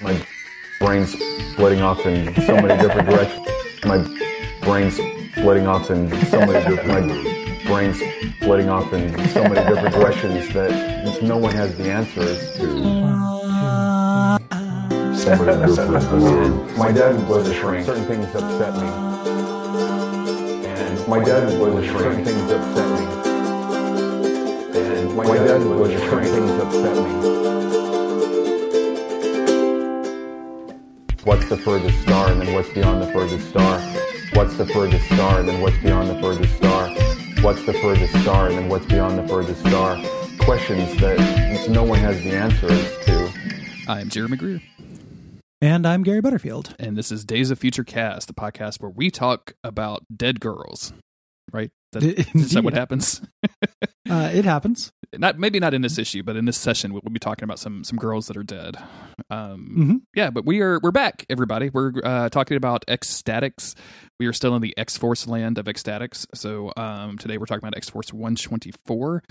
My brain's splitting off in so many different directions. My brain's splitting off in so many different. My brain's splitting off in so many different directions that no one has the answers to. So many different- My dad was a shrink. Certain things upset me. And my dad was a shrink. Certain things upset me. And my dad was a shrink. Certain things upset me. The furthest star and then what's beyond the furthest star? What's the furthest star and then what's beyond the furthest star? What's the furthest star and then what's beyond the furthest star? Questions that no one has the answers to. I'm Jeremy Greer, And I'm Gary Butterfield. and this is Days of Future Cast, the podcast where we talk about dead girls. Right? That, is that what happens? Uh, it happens. not maybe not in this issue, but in this session we'll be talking about some some girls that are dead. Um, Mhm. Yeah, but we are we're back, everybody. We're uh, talking about X-Statix. We are still in the X Force land of X-Statix. So um, today we're talking about X Force one twenty four.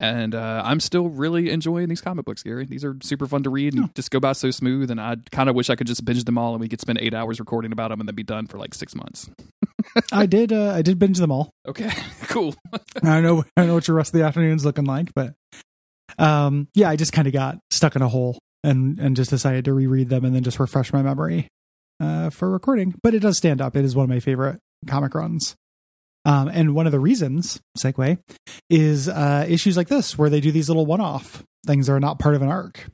And uh, I'm still really enjoying these comic books, Gary. These are super fun to read and Oh. just go by so smooth. And I kind of wish I could just binge them all and we could spend eight hours recording about them and then be done for like six months. I did. Uh, I did binge them all. Okay, cool. I know. I know what your rest of the afternoon's looking like, but um, yeah, I just kind of got stuck in a hole and and just decided to reread them and then just refresh my memory uh, for recording. But it does stand up. It is one of my favorite comic runs. Um, and one of the reasons, segue, is uh, issues like this where they do these little one-off things that are not part of an arc.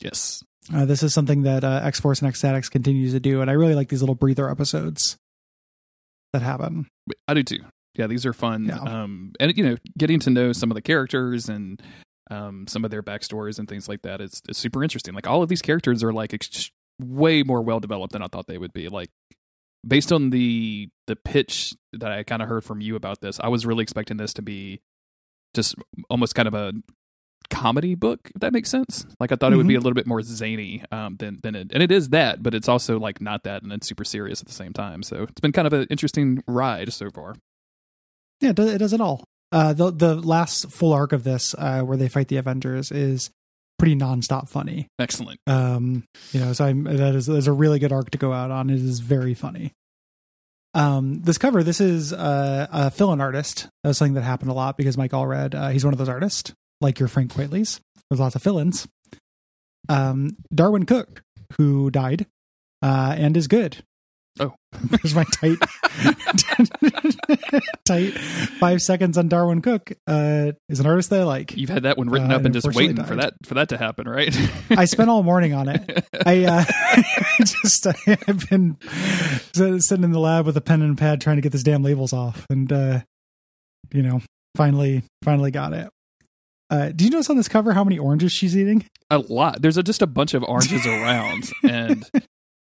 yes. Uh, this is something that uh, X Force and X-Statix continues to do, and I really like these little breather episodes that happen. I do too. Yeah, these are fun. Yeah. Um, and you know, getting to know some of the characters and um, some of their backstories and things like that is, is super interesting. Like all of these characters are like ex- way more well developed than I thought they would be. Like based on the the pitch that I kind of heard from you about this, I was really expecting this to be just almost kind of a comedy book if that makes sense. Like i thought it would be a little bit more zany um than than it and it is that but it's also like not that and it's super serious at the same time. So it's been kind of an interesting ride so far. Yeah, it does, it does it all. Uh, the the last full arc of this, uh, where they fight the Avengers, is pretty nonstop funny. excellent Um, you know, so I'm that is there's a really good arc to go out on. It is very funny. Um, this cover, this is uh, a fill-in artist. That was something that happened a lot because Mike Allred, uh, he's one of those artists like your Frank Quitely's. There's lots of fill-ins. Um, Darwyn Cooke, who died, uh, and is good. Oh. there's my tight, tight five seconds on Darwyn Cooke. Uh, is an artist that I like. You've had that one written Uh, up and and just waiting for that for that to happen, right? I spent all morning on it. I uh, just I've been sitting in the lab with a pen and pad trying to get this damn labels off, and uh, you know, finally, finally got it. Uh, do you notice on this cover how many oranges she's eating? a lot. There's a, just a bunch of oranges around, and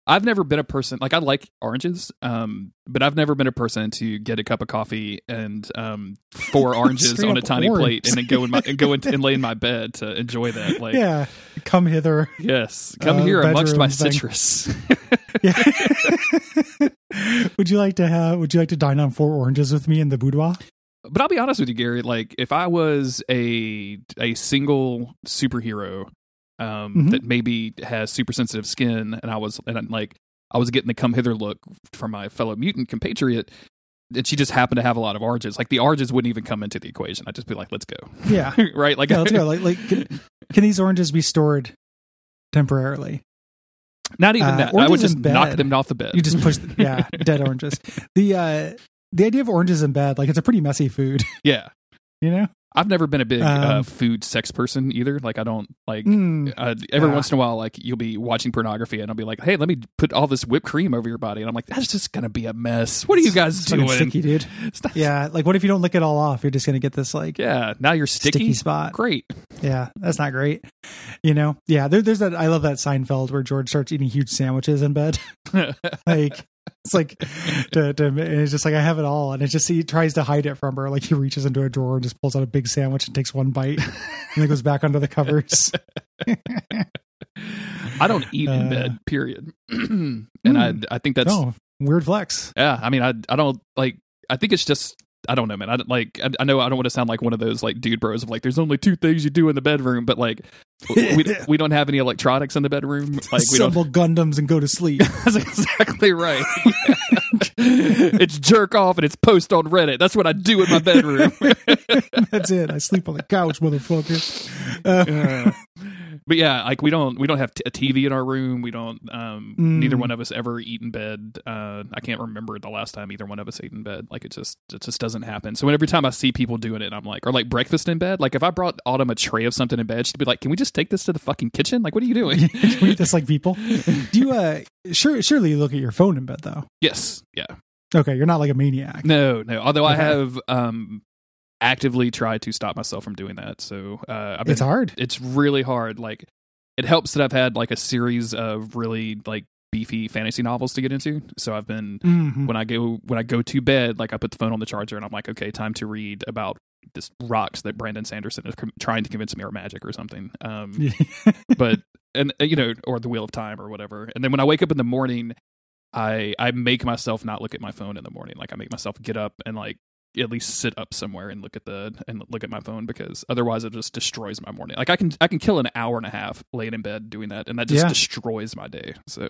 I've never been a person like I like oranges, um, but I've never been a person to get a cup of coffee and um, four oranges on a tiny orange. plate, and then go in my and go in, and lay in my bed to enjoy that. Like, yeah, come hither. yes, come Uh, here amongst my thing. citrus. Yeah. would you like to have? Would you like to dine on four oranges with me in the boudoir? but I'll be honest with you, Gary. Like, if I was a a single superhero um, Mhm. that maybe has super sensitive skin, and I was and I'm like I was getting the come hither look from my fellow mutant compatriot, and she just happened to have a lot of oranges. Like the oranges wouldn't even come into the equation. I'd just be like, let's go, Yeah, right? Like, yeah. Let's go. Like, like, can, can these oranges be stored temporarily? not even Uh, that. I would just in bed. knock them off the bed. You just push, yeah, dead oranges. The uh, the idea of oranges in bed, like it's a pretty messy food, yeah. you know. I've never been a big uh, Um, food sex person either. Like I don't like Mm. uh, every Yeah. once in a while, like you'll be watching pornography and I'll be like, "Hey, let me put all this whipped cream over your body," and I'm like, "That's just gonna be a mess. What are you guys It's doing?" sticky, dude. Not- Yeah, like what if you don't lick it all off? You're just gonna get this like yeah. Now you're sticky. sticky spot. Great. Yeah, that's not great. You know, yeah. There, there's that. I love that Seinfeld where George starts eating huge sandwiches in bed. like it's like, to, to, and it's just like I have it all, and it just he tries to hide it from her. Like he reaches into a drawer and just pulls out a big sandwich and takes one bite, and then goes back under the covers. I don't eat in Uh, bed. Period. and Hmm. I I think that's oh, weird flex. yeah. I mean, I I don't like. I think it's just I don't know, man. I don't- like. I, I know I don't want to sound like one of those like dude bros of like. There's only two things you do in the bedroom, but like, we we don't have any electronics in the bedroom. Like we don't. Assemble Gundams and go to sleep. That's exactly right. it's jerk off and it's post on Reddit. That's what I do in my bedroom. That's it. I sleep on the couch, motherfucker. Uh, Yeah. But yeah, like we don't we don't have t- a TV in our room. We don't. Um, Mm. Neither one of us ever eat in bed. Uh, I can't remember the last time either one of us ate in bed. Like it just it just doesn't happen. So every time I see people doing it, I'm like, or like breakfast in bed. Like if I brought Autumn a tray of something in bed, she'd be like, "Can we just take this to the fucking kitchen? Like what are you doing?" we just like people. Do you? Uh, sure. Surely you look at your phone in bed though. yes. Yeah. Okay, you're not like a maniac. No. No. Although I have um actively try to stop myself from doing that. So uh, I've been It's hard. it's really hard. Like it helps that I've had like a series of really like beefy fantasy novels to get into. So I've been Mhm. when I go when I go to bed, like I put the phone on the charger and I'm like, okay, time to read about this rocks that Brandon Sanderson is com- trying to convince me are magic or something. Um, but and uh, you know, or the Wheel of Time or whatever. And then when I wake up in the morning, I I make myself not look at my phone in the morning. Like I make myself get up and like at least sit up somewhere and look at the and look at my phone because otherwise it just destroys my morning. Like I can I can kill an hour and a half laying in bed doing that, and that just Yeah. destroys my day. So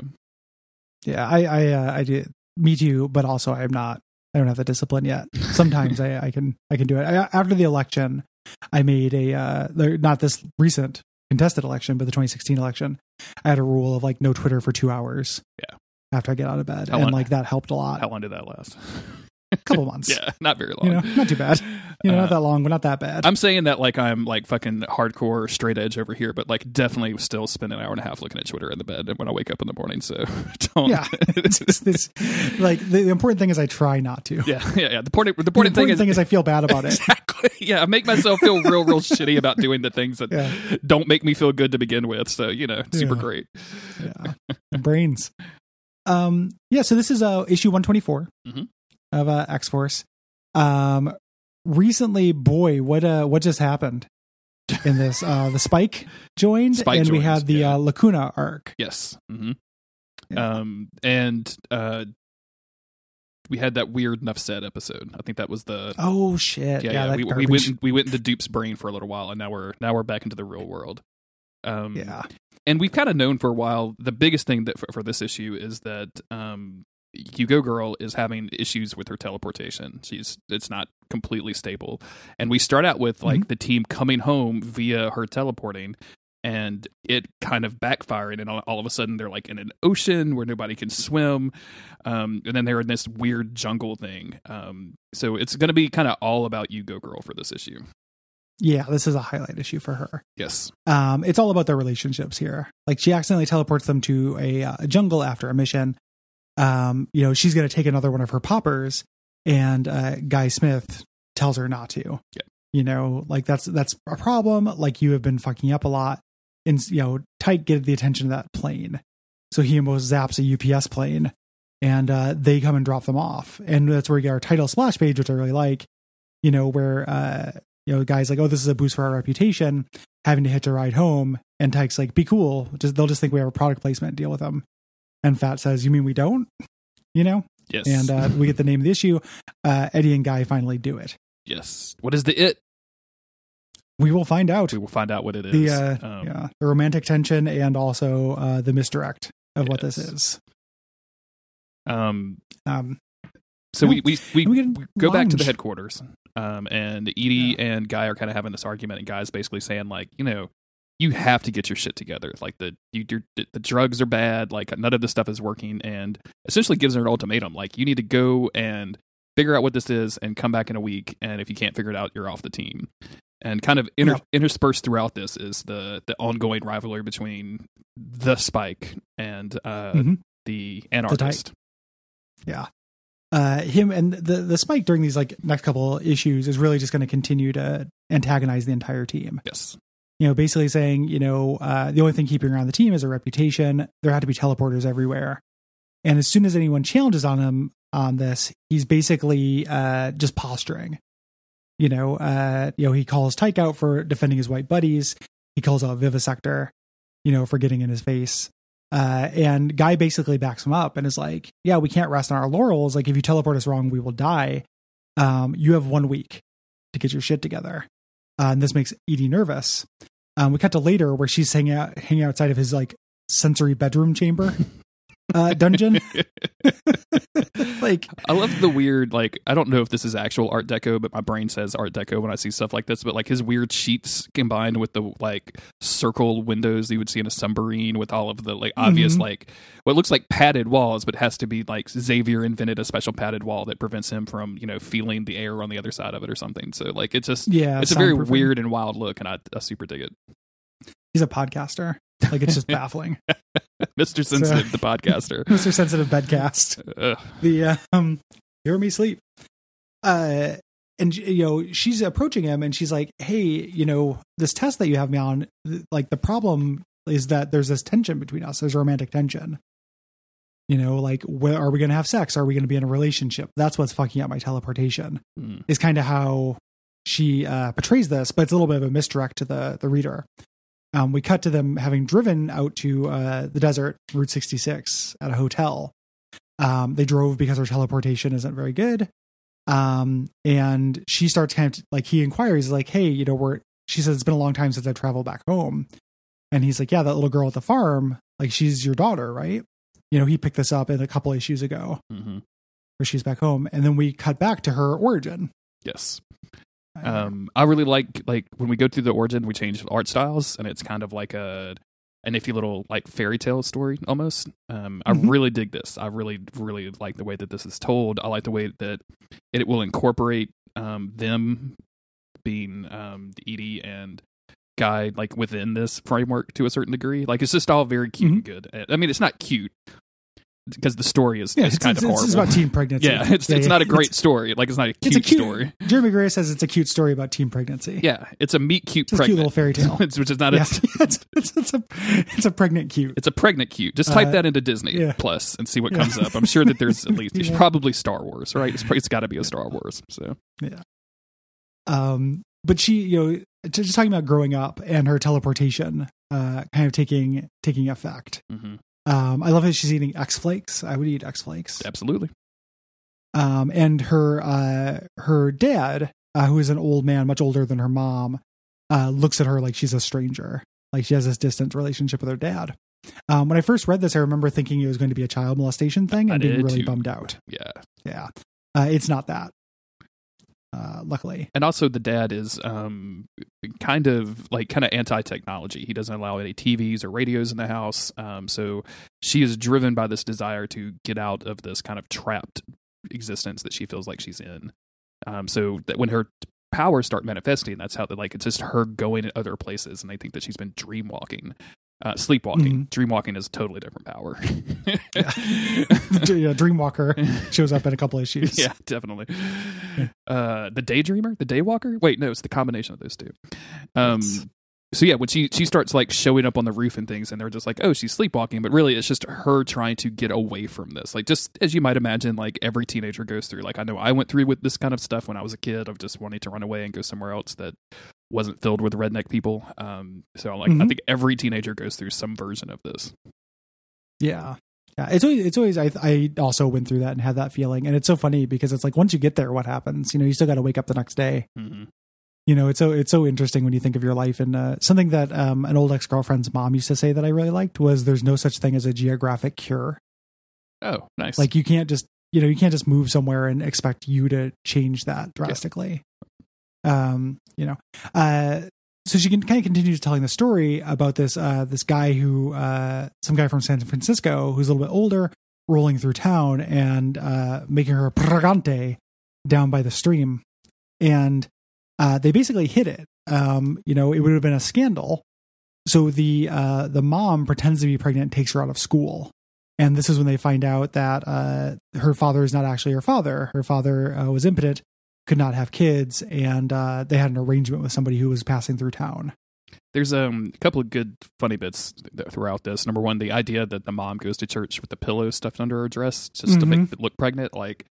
Yeah, I I uh, I do. Me too, but also I'm not. I don't have the discipline yet. Sometimes I I can I can do it. I, after the election, I made a uh, not this recent contested election, but the 2016 election. I had a rule of like no Twitter for two hours. Yeah. After I get out of bed, How and long- like that helped a lot. how long did that last? A couple months. yeah, not very long. You know, not too bad. You know, Uh, not that long, but not that bad. I'm saying that like I'm like fucking hardcore straight edge over here, but like definitely still spend an hour and a half looking at Twitter in the bed when I wake up in the morning. So don't. yeah, it's, it's like the, the important thing is I try not to. yeah, yeah, yeah. The important, the The important, important thing is, I feel bad about it. exactly. Yeah, I make myself feel real, real shitty about doing the things that Yeah. don't make me feel good to begin with. So you know, super Yeah. great. yeah brains um yeah so this is uh issue 124 Mhm. Of uh x-force um recently boy what uh what just happened in this uh the spike joined Spike and we had the yeah. uh lacuna arc Yes. hmm Yeah. Um, and uh, we had that weird enough said episode. I think that was the oh shit yeah, yeah, yeah. we, we went we went into Doop's brain for a little while, and now we're now we're back into the real world. Um, yeah and we've kind of known for a while. The biggest thing that for, for this issue is that um, U-Go Girl is having issues with her teleportation. She's it's not completely stable, and we start out with like the team coming home via her teleporting. And it kind of backfiring, and all, all of a sudden they're like in an ocean where nobody can swim, um, and then they're in this weird jungle thing. Um, so it's going to be kind of all about you, Go Girl, for this issue. yeah this is a highlight issue for her Yes, um it's all about their relationships here like she accidentally teleports them to a, uh, a jungle after a mission um you know she's going to take another one of her poppers and uh guy smith tells her not to. Yeah. you know like that's that's a problem. Like you have been fucking up a lot. And you know Tike get the attention of that plane. So he almost zaps a ups plane and uh they come and drop them off. And that's where we get our title splash page which i really like you know where uh you know guys like oh this is a boost for our reputation having to hitch a ride home. And Tike's like be cool. Just they'll just think we have a product placement deal with them and Phat says you mean we don't you know yes, and uh we get the name of the issue uh eddie and guy finally do it yes. What is the it? we will find out We will find out what it is. the uh Um, yeah the romantic tension and also uh the misdirect of what this is Um, um so Yeah. we we, we, we go back to the headquarters. Um, and Edie and Guy are kind of having this argument, and Guy's basically saying like, you know, you have to get your shit together. Like the you the drugs are bad. Like none of this stuff is working, and essentially gives her an ultimatum. Like you need to go and figure out what this is, and come back in a week. And if you can't figure it out, you're off the team. And kind of inter- Yep. interspersed throughout this is the the ongoing rivalry between the Spike and uh, mhm. the anarchist. uh him and the the spike during these like next couple issues is really just going to continue to antagonize the entire team Yes. You know basically saying you know uh the only thing keeping on the team is her reputation there had to be teleporters everywhere and as soon as anyone challenges on him on this he's basically uh just posturing you know uh you know he calls Tike out for defending his white buddies he calls out vivisector you know for getting in his face uh, and Guy basically backs him up and is like, "Yeah, we can't rest on our laurels. Like, if you teleport us wrong, we will die." Um, you have one week to get your shit together. Uh, and this makes Edie nervous. Um, we cut to later where she's hanging out, hanging outside of his like sensory bedroom chamber uh, dungeon. like I love the weird, like, I don't know if this is actual Art Deco, but my brain says Art Deco when I see stuff like this. But like his weird sheets combined with the like circle windows you would see in a submarine with all of the like obvious, Mhm. like, what looks like padded walls, but has to be like Xavier invented a special padded wall that prevents him from, you know, feeling the air on the other side of it or something. So like it's just, yeah, it's a very weird and wild look, and I, I super dig it. He's a podcaster. Like it's just baffling. Mr. Sensitive, the podcaster. Mr. Sensitive Bedcast. Ugh. the um hear me sleep uh and you know she's approaching him and she's like hey you know this test that you have me on th- like the problem is that there's this tension between us there's romantic tension you know like where are we going to have sex are we going to be in a relationship that's what's fucking up my teleportation Mm. is kind of how she uh portrays this but it's a little bit of a misdirect to the the reader um, we cut to them having driven out to uh, the desert, Route 66, at a hotel. Um, they drove because her teleportation isn't very good. Um, and she starts kind of like he inquires, like, "Hey, you know, we're." She says it's been a long time since I traveled back home, and he's like, "Yeah, that little girl at the farm, like, she's your daughter, right?" You know, he picked this up in a couple issues ago, hmm where she's back home, and then we cut back to her origin. Yes. Um, I really like like when we go through the origin, we change art styles, and it's kind of like a a nifty little like fairy tale story almost. Um, I Mhm. really dig this. I really really like the way that this is told. I like the way that it will incorporate um, them being um, Edie and Guy like within this framework to a certain degree. Like it's just all very cute and good. I mean, it's not cute because the story is, yeah, is it's, kind it's, of it's horrible. about teen pregnancy. yeah, it's it's yeah. not a great story. Like it's not a It's cute, a cute story. Jeremy Gray says it's a cute story about teen pregnancy. Yeah, it's a meet cute It's cute little fairy tale. It's- which is not yeah, a it's, it's, it's a it's a pregnant cute. it's a pregnant cute. Just type Uh, that into Disney yeah. Plus and see what Yeah. comes up. I'm sure that there's at least there's Yeah. probably Star Wars, right? It's, it's got to be a Star Wars. So yeah. Um, but she, you know, just just talking about growing up and her teleportation, uh, kind of taking taking effect. hmm Um, I love how she's eating X flakes. I would eat X flakes. absolutely. Um, and her uh her dad, uh, who is an old man, much older than her mom, uh, looks at her like she's a stranger. Like she has this distant relationship with her dad. Um, when I first read this, I remember thinking it was going to be a child molestation thing and being really too. bummed out. Yeah, Yeah, uh, it's not that. Uh, luckily, and also the dad is um kind of like kind of anti-technology. He doesn't allow any TVs or radios in the house. Um, so she is driven by this desire to get out of this kind of trapped existence that she feels like she's in. Um, so that when her powers start manifesting, that's how they like it's just her going to other places, and they think that she's been dream walking. Uh, sleepwalking, Mhm. dream walking is a totally different power. yeah, Dreamwalker shows up in a couple issues. yeah, definitely. Uh, the daydreamer, the daywalker. Wait, no, it's the combination of those two. Um, Yes. so yeah, when she she starts like showing up on the roof and things, and they're just like, oh, she's sleepwalking, but really it's just her trying to get away from this. Like just as you might imagine, like every teenager goes through. Like I know I went through with this kind of stuff when I was a kid of just wanting to run away and go somewhere else that wasn't filled with redneck people. Um, so like I Mhm. think every teenager goes through some version of this. Yeah. Yeah. It's always, it's always, I, I also went through that and had that feeling. And it's so funny because it's like once you get there, what happens? You know, you still got to wake up the next day. hmm You know, it's so, it's so interesting when you think of your life. And uh, something that um, an old ex girlfriend's mom used to say that I really liked was there's no such thing as a geographic cure. Oh, nice. Like you can't just, you know, you can't just move somewhere and expect you to change that drastically. Um, you know, uh, so she can kind of continues telling the story about this uh this guy who uh some guy from San Francisco who's a little bit older rolling through town and uh making her pregante down by the stream. And uh they basically hid it. Um you know it would have been a scandal. So the uh the mom pretends to be pregnant takes her out of school. And this is when they find out that uh her father is not actually her father. Her father was impotent could not have kids and uh they had an arrangement with somebody who was passing through town There's um, a couple of good funny bits th- throughout this. Number one, the idea that the mom goes to church with the pillow stuffed under her dress just to Mhm. make it look pregnant. Like,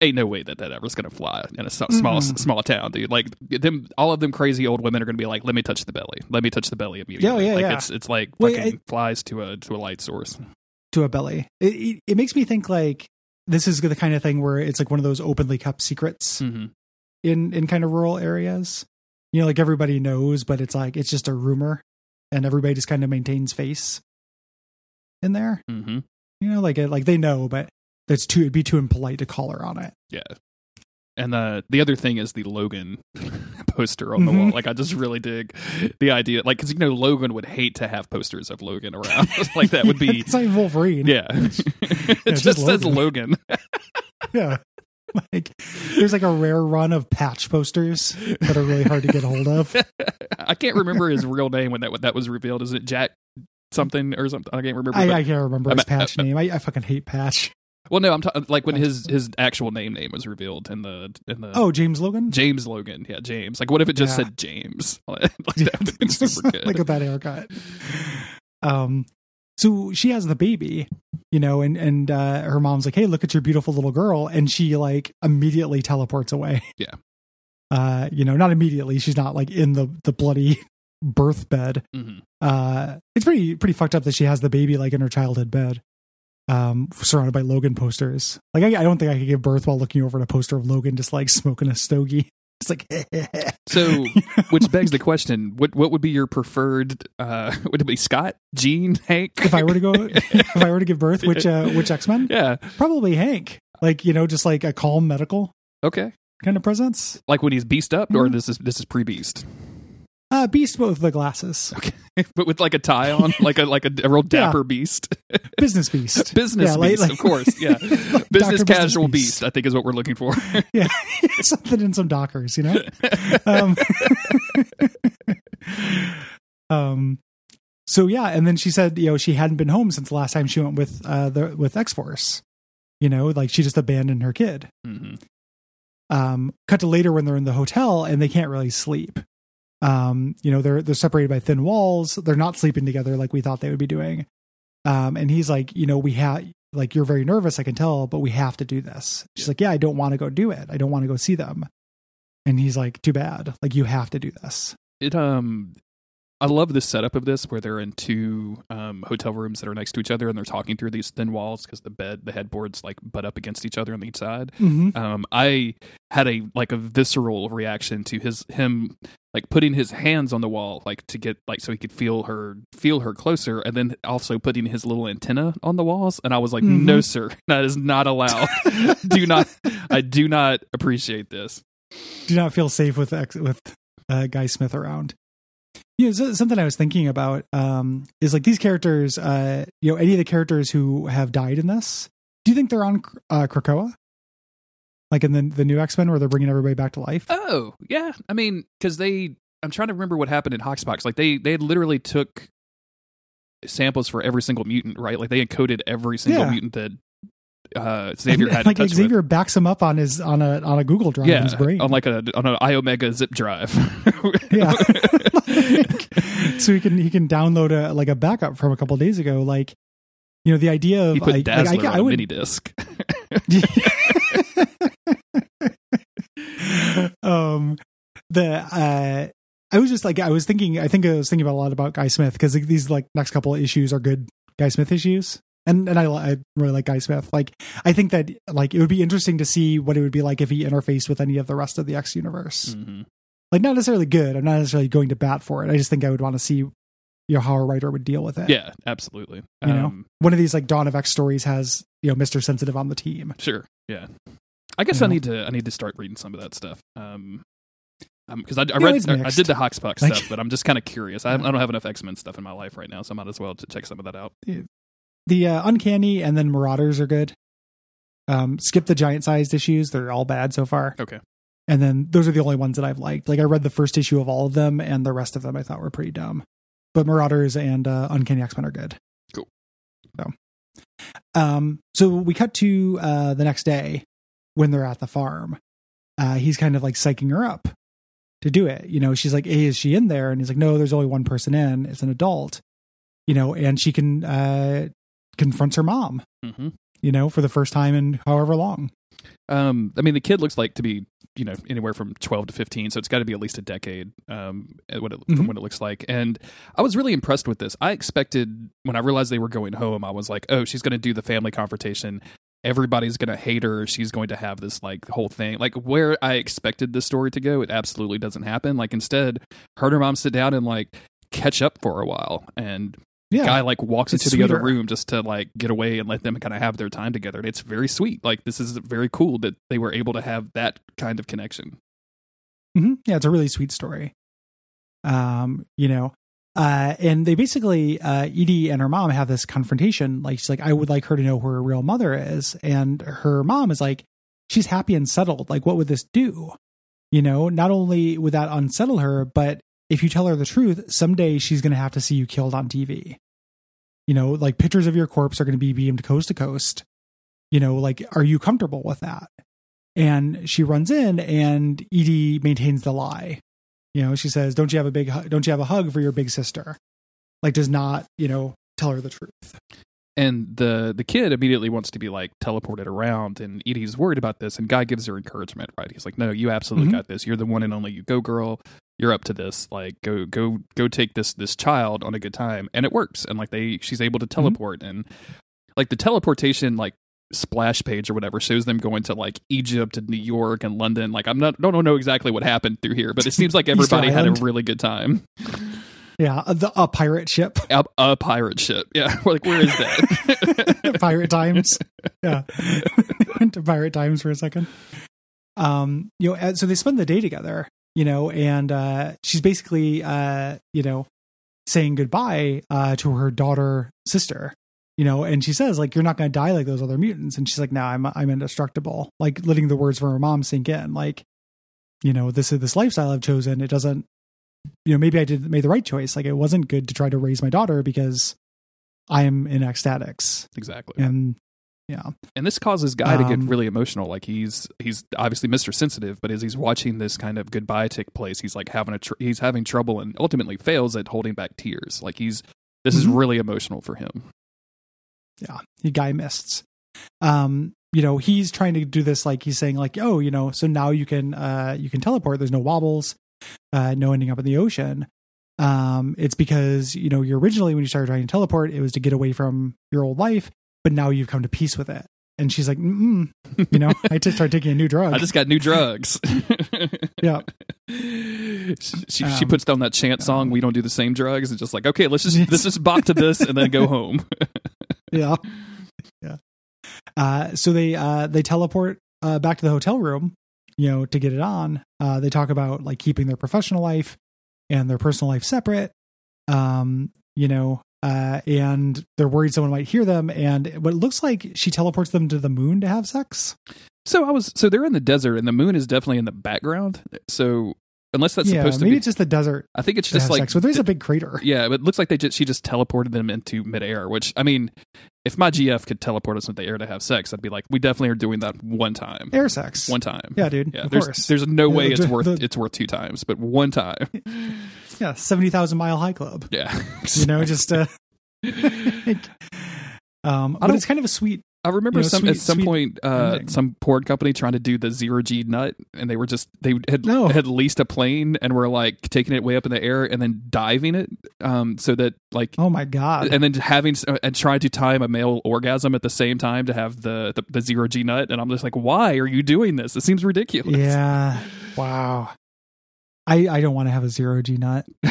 ain't no way that that ever's gonna fly in a small Mm-mm. small town, dude. Like them, all of them crazy old women are gonna be like, "Let me touch the belly. Let me touch the belly immediately." yeah, like yeah. it's it's like Well, fucking it- flies to a to a light source. to a belly it, it, it makes me think like this is the kind of thing where it's like one of those openly kept secrets hmm in in kind of rural areas. You know, like everybody knows, but it's like it's just a rumor, and everybody just kind of maintains face in there. hmm You know, like it, like they know, but it's too it'd be too impolite to call her on it. Yeah. And uh, the other thing is the Logan poster on the Mhm. wall. Like, I just really dig the idea. Like, because, you know, Logan would hate to have posters of Logan around. like, that would be. it's even Wolverine. Yeah. it just just says Logan. Logan. yeah. Like there's like a rare run of patch posters that are really hard to get a hold of. I can't remember his real name when that when that was revealed. Is it Jack something or something? I can't remember. I, I can't remember his I'm- patch name. I, I fucking hate patch. Well, no, I'm like when his his actual name name was revealed in the in the Oh, James Logan. James Logan. Yeah, James. Like, what if it just Yeah. said James? like, that would have been super good. like with that haircut. Um, so she has the baby, you know, and and uh, her mom's like, "Hey, look at your beautiful little girl," and she like immediately teleports away. Yeah. Uh, you know, not immediately. She's not like in the the bloody birth bed. Mhm. Uh, it's pretty pretty fucked up that she has the baby like in her childhood bed. Um, surrounded by Logan posters. Like, I, I don't think I could give birth while looking over at a poster of Logan just like smoking a stogie. It's like, So, which begs the question: what what would be your preferred? Uh, would it be Scott, Jean, Hank? if I were to go, if I were to give birth, which uh, which X Men? yeah, Probably Hank. Like you know, just like a calm medical okay. kind of presence. Like when he's beast up, or Mhm. this is this is pre beast, Uh, Beast with the glasses, Okay. but with like a tie on, like a like a, a real dapper beast, business Beast, business Yeah, beast, like- of course, yeah, business Business casual Beast. beast. I think is what we're looking for. yeah, something in some Dockers, you know. Um, um, so yeah, and then she said, you know, she hadn't been home since the last time she went with uh the with X Force. You know, like she just abandoned her kid. hmm um, cut to later when they're in the hotel and they can't really sleep. Um, you know, they're they're separated by thin walls. They're not sleeping together like we thought they would be doing. Um, and he's like, you know, we have like you're very nervous, I can tell, but we have to do this. She's like, yeah, I don't want to go do it. I don't want to go see them. And he's like, too bad. Like you have to do this. It um, I love this setup of this where they're in two um hotel rooms that are next to each other and they're talking through these thin walls because the bed, the headboards like butt up against each other on each side. Mm-hmm. um i had a like a visceral reaction to his him like putting his hands on the wall like to get like so he could feel her feel her closer and then also putting his little antenna on the walls and i was like Mhm. no sir that is not allowed do not i do not appreciate this do not feel safe with X, with uh, Guy Smith around. You know, something I was thinking about um, is like these characters. Uh, you know, any of the characters who have died in this. Do you think they're on uh, Krakoa? Like in the the new X Men, where they're bringing everybody back to life? oh yeah i mean because they i'm trying to remember what happened in hoxpox like they they literally took samples for every single mutant right like they encoded every single Yeah. mutant that uh xavier And, had like to touch with. Xavier backs him up on his on a on a Google Drive in his brain. on like a on an iOmega zip drive. yeah, Like, so he can he can download a like a backup from a couple days ago. Like you know the idea of he put like, Dazzler like, I, I a would mini disc. um the uh i was just like i was thinking i think i was thinking about a lot about guy smith because these like next couple of issues are good guy smith issues and and I, I really like guy smith like i think that like it would be interesting to see what it would be like if he interfaced with any of the rest of the x universe Mhm. like not necessarily good i'm not necessarily going to bat for it i just think i would want to see you know how a writer would deal with it Yeah, absolutely. You know? Um, one of these like dawn of x stories has you know mr sensitive on the team sure. Yeah. I guess You I know? need to I need to start reading some of that stuff. Um, because I, I read I, I did the Hoxpox Like- stuff, but I'm just kind of curious. I, I don't have enough X Men stuff in my life right now, so I might as well to check some of that out. The uh, uncanny and then marauders are good. Um skip the giant sized issues they're all bad so far. Okay. and then those are the only ones that i've liked. Like i read the first issue of all of them and the rest of them i thought were pretty dumb. But marauders and uh, uncanny x-men are good. Cool. so um so we cut to uh the next day when they're at the farm. Uh he's kind of like psyching her up to do it. You know she's like hey is she in there? And he's like no there's only one person in. It's an adult. You know and she can uh confronts her mom hmm you know for the first time in however long Um, I mean, the kid looks like to be you know anywhere from 12 to 15, so it's got to be at least a decade. Um, what it, Mhm. from what it looks like, and I was really impressed with this. I expected when I realized they were going home, I was like, oh, she's going to do the family confrontation. everybody's gonna hate her. She's going to have this like whole thing. Like where I expected the story to go, it absolutely doesn't happen. Like instead, her and her mom sit down and like catch up for a while, and Yeah. guy like walks It's into the other room just to like get away and let them kind of have their time together. And it's very sweet. Like this is very cool that they were able to have that kind of connection. hmm Yeah, it's a really sweet story. Um, you know, uh, and they basically, uh, Edie and her mom have this confrontation. Like, she's like, I would like her to know who her real mother is. And her mom is like, she's happy and settled. Like, what would this do? You know, not only would that unsettle her, but if you tell her the truth, someday she's going to have to see you killed on TV. You know, like pictures of your corpse are going to be beamed coast to coast. You know, like, are you comfortable with that? and she runs in and Edie maintains the lie. You know, she says, "Don't you have a big hu- don't you have a hug for your big sister?" Like does not, you know, tell her the truth. And the the kid immediately wants to be like teleported around, and Edie's worried about this. And Guy gives her encouragement, right? He's like, "No, you absolutely Mhm. got this. You're the one and only you go girl. You're up to this. Like, go go go take this this child on a good time." And it works. And like they, she's able to teleport, and like the teleportation like splash page or whatever shows them going to like Egypt and New York and London. Like I'm not don't know exactly what happened through here, but it seems like everybody had a really good time. Yeah, a- the a pirate ship, A, a pirate ship, yeah. We're like, where is that? pirate times. Yeah, went to pirate times for a second. Um, you know, so they spend the day together. You know, and uh, she's basically, uh, you know, saying goodbye uh, to her daughter sister. You know, and she says like, "You're not going to die like those other mutants." And she's like, "No, I'm I'm indestructible." Like letting the words from her mom sink in. Like, you know, this is this lifestyle I've chosen. It doesn't, you know, maybe I did made the right choice. Like it wasn't good to try to raise my daughter because I am in X-Statix. exactly. And yeah, and this causes guy to get Um, really emotional like he's he's obviously mr sensitive but as he's watching this kind of goodbye take place he's like having a tr- he's having trouble and ultimately fails at holding back tears like he's this is Mhm. really emotional for him yeah, he guy mists. Um, you know, he's trying to do this like he's saying like, oh, you know, so now you can uh you can teleport. There's no wobbles, uh, no ending up in the ocean. Um, it's because you know you're originally when you started trying to teleport, it was to get away from your old life, but now you've come to peace with it. And she's like, Mm-mm. you know, I just started taking a new drug. i just got new drugs yeah, she, she, she Um, puts down that chant song we don't do the same drugs and just like okay let's just let's just bop to this and then go home yeah, yeah. Uh, so they uh they teleport uh back to the hotel room, you know, to get it on. Uh, they talk about like keeping their professional life and their personal life separate. Um, you know, uh, and they're worried someone might hear them. And what looks like she teleports them to the moon to have sex. so i was so they're in the desert and the moon is definitely in the background so unless that's yeah, supposed to be. maybe be it's just the desert i think it's just like sex, but there's a big crater. Yeah, but it looks like they just she just teleported them into midair. Which I mean, if my GF could teleport us into the air to have sex, I'd be like, we definitely are doing that one time. Air sex. One time. Yeah, dude. Yeah. of There's course. there's no way Yeah, it's the- worth the- it's worth two times, but one time. yeah, seventy thousand mile high club. Yeah. You know, just uh, um, but it's kind of a sweet I remember you know, some sweet- at some point uh, ending. some porn company trying to do the zero G nut, and they were just they had No. had leased a plane and were like taking it way up in the air and then diving it, um, so that like Oh my god! and then having and trying to time a male orgasm at the same time to have the, the the zero G nut, and I'm just like, why are you doing this? It seems ridiculous. yeah, wow. I I don't want to have a zero G nut.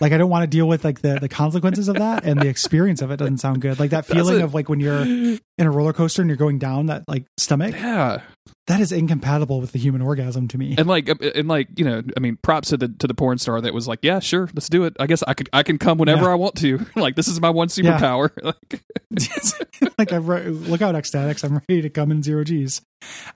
like I don't want to deal with like the the consequences of that, and the experience of it doesn't sound good. Like that feeling of like when you're in a roller coaster and you're going down that like stomach. yeah, That is incompatible with the human orgasm to me. and like uh, and like you know, I mean, props to the to the porn star that was like, yeah, sure, let's do it. I guess I could I can come whenever Yeah. I want to. like this is my one Yeah. superpower. like, like I re- look out X-Statix. I'm ready to come in zero G's.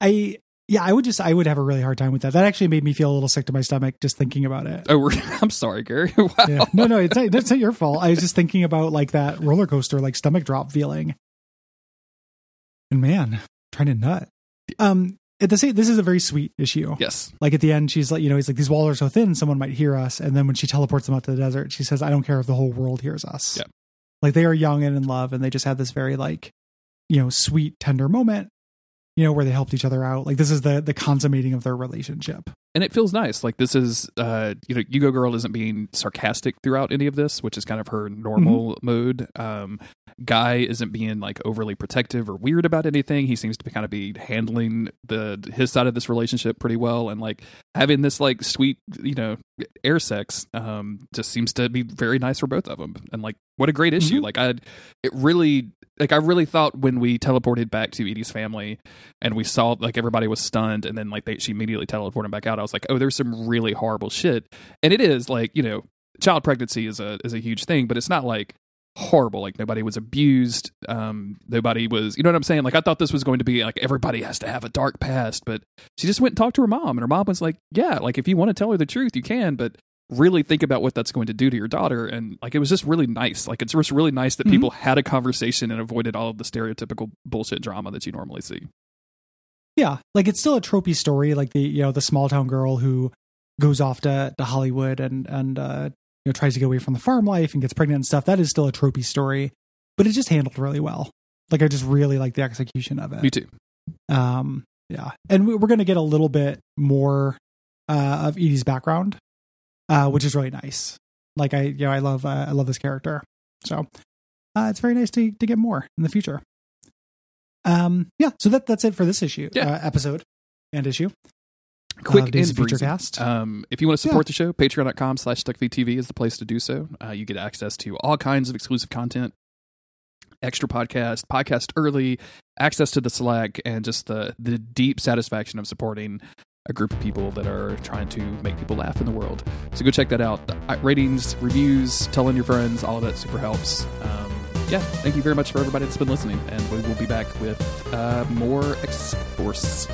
I yeah, I would just I would have a really hard time with that. That actually made me feel a little sick to my stomach just thinking about it. oh, I'm sorry, Gary. wow. Yeah. No, no, it's not, that's not your fault. I was just thinking about like that roller coaster, like stomach drop feeling. And man, trying to nut. Um, at the same, this is a very sweet issue. Yes. Like at the end, she's like, you know, he's like, these walls are so thin, someone might hear us. And then when she teleports them out to the desert, she says, I don't care if the whole world hears us. Yeah. Like they are young and in love, and they just had this very like, you know, sweet, tender moment, you know, where they helped each other out. Like this is the the consummating of their relationship. and it feels nice. Like this is, uh, you know, U-Go Girl isn't being sarcastic throughout any of this, which is kind of her normal Mm-hmm. mode. Um, Guy isn't being like overly protective or weird about anything. He seems to be kind of be handling the his side of this relationship pretty well, and like having this like sweet, you know, air sex um, just seems to be very nice for both of them. And like, what a great issue! Mm-hmm. Like, I it really like I really thought when we teleported back to Edie's family and we saw like everybody was stunned, and then like they she immediately teleported back out. I was like, oh, there's some really horrible shit, and it is like you know, child pregnancy is a is a huge thing, but it's not like horrible like nobody was abused um nobody was you know what i'm saying like i thought this was going to be like everybody has to have a dark past but she just went and talked to her mom and her mom was like yeah like if you want to tell her the truth you can but really think about what that's going to do to your daughter and like it was just really nice like it's just really nice that Mhm. people had a conversation and avoided all of the stereotypical bullshit drama that you normally see Yeah, like it's still a tropey story, like the you know the small town girl who goes off to, to Hollywood and and uh, you know tries to get away from the farm life and gets pregnant and stuff. That is still a tropey story, but it's just handled really well. Like I just really like the execution of it. me too Um, yeah, and we- we're going to get a little bit more uh, of Edie's background, uh, which is really nice. Like I, you know, I love uh, I love this character, so uh, it's very nice to to get more in the future. Um, yeah, so that that's it for this issue, Yeah. uh, episode and issue. quick Uh, and breezy. Cast. Um, if you want to support the show, patreon.com slash stuckvtv is the place to do so. Uh, you get access to all kinds of exclusive content, extra podcast, podcast early, access to the Slack, and just the, the deep satisfaction of supporting a group of people that are trying to make people laugh in the world. So go check that out. Uh, ratings, reviews, telling your friends, all of that super helps. Um, yeah, thank you very much for everybody that's been listening, and we will be back with uh, more X Force.